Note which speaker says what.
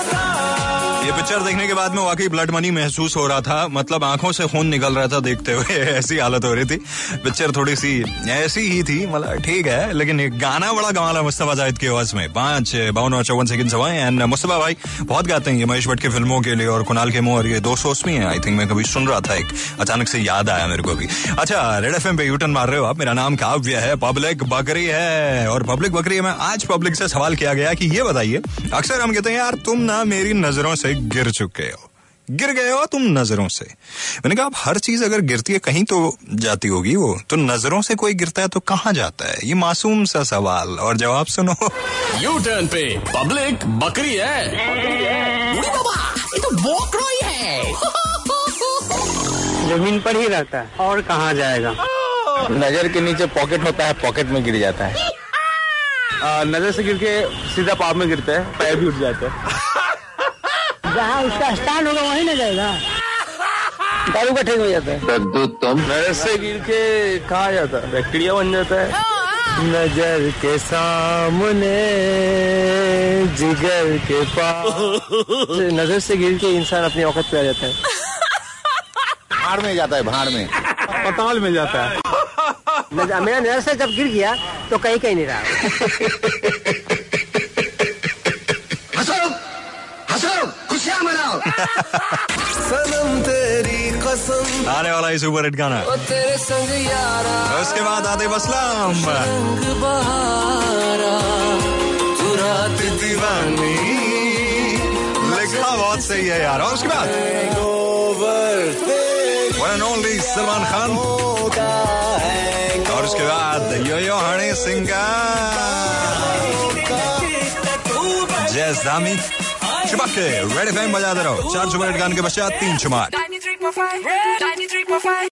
Speaker 1: i'm Bye. ये picture देखने के बाद में वाकई ब्लड मनी महसूस हो रहा था। मतलब आँखों से खून निकल रहा था देखते हुए। ऐसी हालत हो रही थी। पिक्चर थोड़ी सी ऐसी ही थी। मतलब ठीक है, लेकिन एक गाना बड़ा कमाल मुस्तफ़ा जाहिद की आवाज़ में। पाँच, बावन और चौवन सेकंड सवाए एंड मुस्तफ़ा भाई, बहुत गाते हैं ये महेश भट्ट की फ़िल्मों के लिए और कुणाल के और ये दो सोच है। आई थिंक मैं कभी सुन रहा था एक। अचानक से याद आया मेरे को भी। अच्छा रेड एफ़ पे यूटर्न मार रहे हो आप। मेरा नाम काव्य है। पब्लिक बकरी है। और पब्लिक बकरी में आज पब्लिक से सवाल किया गया कि ये बताइए, अक्सर हम कहते हैं, यार, तुम ना मेरी नज़रों से गिर चुके हो। गिर गए हो तुम नज़रों से। मैंने कहा अब हर चीज़ अगर गिरती है कहीं तो जाती होगी वो। तो नज़रों से कोई गिरता है तो कहाँ जाता है? ये मासूम सा सवाल। और जवाब सुनो।
Speaker 2: यू टर्न पे पब्लिक बकरी है।
Speaker 3: बाबा ये तो है
Speaker 4: ज़मीन पर ही रहता है। और कहाँ जाएगा?
Speaker 5: नज़र के नीचे पॉकेट होता है पॉकेट में गिर जाता है। नज़र से गिर के सीधा पाप में गिरता है पैर भी उठ जाता है।
Speaker 4: जहाँ उसका स्थान होगा वहीं न जाएगा। दारू का ठेक हो जाता है।
Speaker 5: तो तुम से गिर के कहा जाता है? बैक्टीरिया बन जाता है। नज़र के सामने जिगर के पास। नज़र से गिर के इंसान अपनी औकत पे आ जाता है। भाड़ में जाता है भाड़ में। अस्पताल में जाता है।
Speaker 4: मेरा नज़र से जब गिर गया तो कहीं कहीं नहीं रहा।
Speaker 1: आने वाला ये सुपर हिट गाना। उसके बाद आते बसलाम दीवानी। लिखा बहुत सही है यार। और उसके बाद? One and only Salman Khan. और उसके बाद यो यो हनी सिंह का जैस दामी। चुपक के रेड एफएम बजाते रहो चार सुपर गान के पश्चात तीन चुमार
Speaker 6: 93.5 93.5